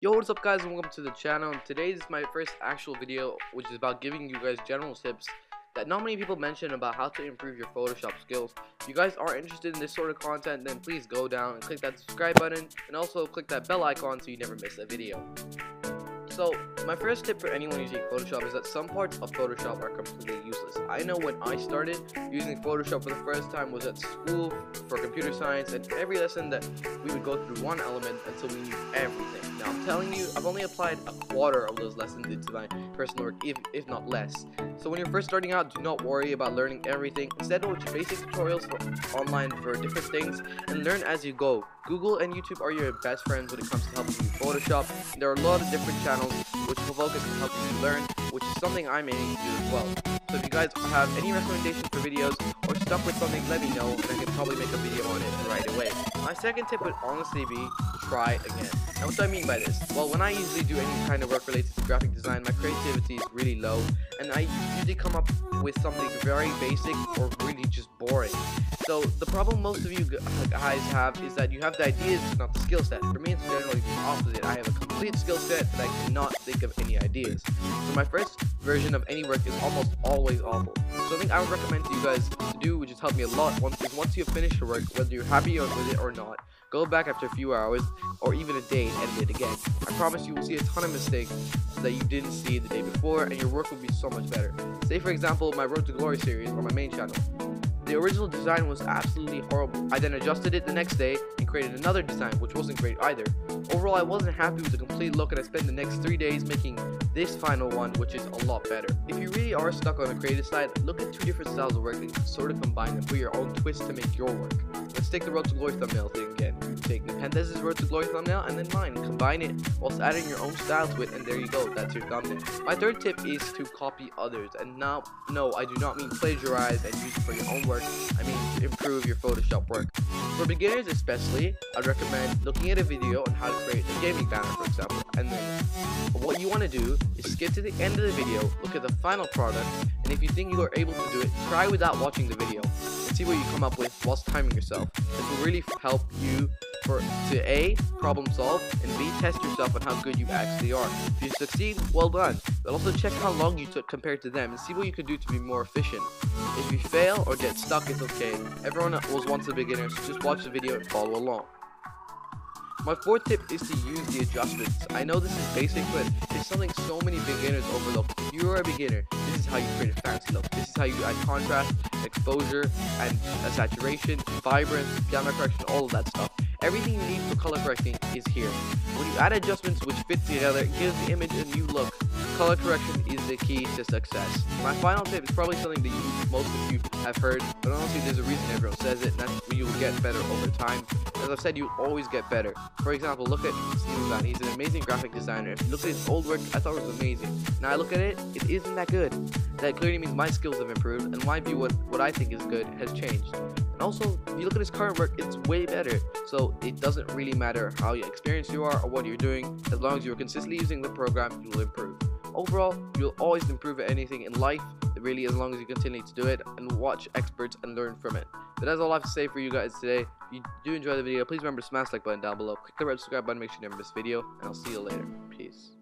Yo, what's up guys and welcome to the channel. Today is my first actual video which is about giving you guys general tips that not many people mention about how to improve your Photoshop skills. If you guys are interested in this sort of content then please go down and click that subscribe button and also click that bell icon so you never miss a video. So, my first tip for anyone using Photoshop is that some parts of Photoshop are completely useless. I know when I started using Photoshop for the first time was at school for computer science and every lesson that we would go through one element until we knew telling you, I've only applied a quarter of those lessons into my personal work, if, if not less. So when you're first starting out, do not worry about learning everything. Instead watch basic tutorials for online for different things and learn as you go. Google and YouTube are your best friends when it comes to helping you Photoshop. There are a lot of different channels which will focus on helping you learn, which is something I'm aiming to do as well. So if you guys have any recommendations for videos or stuck with something, let me know and I can probably make a video on it right away. My second tip would honestly be try again. Now what do I mean by this? Well, when I usually do any kind of work related to graphic design, my creativity is really low and I usually come up with something very basic or really just boring. So the problem most of you guys have is that you have the ideas, but not the skill set. For me, it's generally the opposite. I have a complete skill set, but I cannot think of any ideas. So my first version of any work is almost always awful. Something I would recommend to you guys to do, which has helped me a lot, once is once you finish your work, whether you're happy with it or not, go back after a few hours or even a day and edit it again. I promise you will see a ton of mistakes that you didn't see the day before, and your work will be so much better. Say for example, my Road to Glory series on my main channel. The original design was absolutely horrible. I then adjusted it the next day and created another design which wasn't great either. Overall I wasn't happy with the complete look and I spent the next 3 days making this final one which is a lot better. If you really are stuck on the creative side, look at two different styles of work and sort of combine them, put your own twist to make your work. Let's take the Road to Glory thumbnail thing again. Take Nepenthez's Road to Glory thumbnail and then mine. Combine it whilst adding your own style to it and there you go, that's your thumbnail. My third tip is to copy others and now, no, I do not mean plagiarize and use it for your own work, I mean improve your Photoshop work. For beginners especially, I'd recommend looking at a video on how to create a gaming banner for example, and then what you want to do is skip to the end of the video, look at the final product, and if you think you are able to do it, try without watching the video, and see what you come up with whilst timing yourself. This will really help you for to A, problem solve, and B, test yourself on how good you actually are. If you succeed, well done, but also check how long you took compared to them and see what you can do to be more efficient. If you fail or get stuck, it's okay. Everyone was once a beginner, so just watch the video and follow along. My fourth tip is to use the adjustments. I know this is basic, but it's something so many beginners overlook. If you're a beginner, this is how you create a fancy look. This is how you add contrast, exposure, and saturation, vibrance, gamma correction, all of that stuff. Everything you need for color correcting is here. When you add adjustments which fit together, it gives the image a new look. Color correction is the key to success. My final tip is probably something that you, most of you have heard, but honestly there's a reason everyone says it, and that's you will get better over time. As I've said, you always get better. For example, look at Smoothman. He's an amazing graphic designer. If you look at his old work, I thought it was amazing. Now I look at it, it isn't that good. That clearly means my skills have improved, and my view what, what I think is good has changed. And also, if you look at his current work, it's way better. So it doesn't really matter how experienced you are or what you're doing, as long as you're consistently using the program, you will improve. Overall, you'll always improve at anything in life, really as long as you continue to do it and watch experts and learn from it. But that's all I have to say for you guys today. If you do enjoy the video, please remember to smash the like button down below, click the red subscribe button, make sure you never miss a video, and I'll see you later. Peace.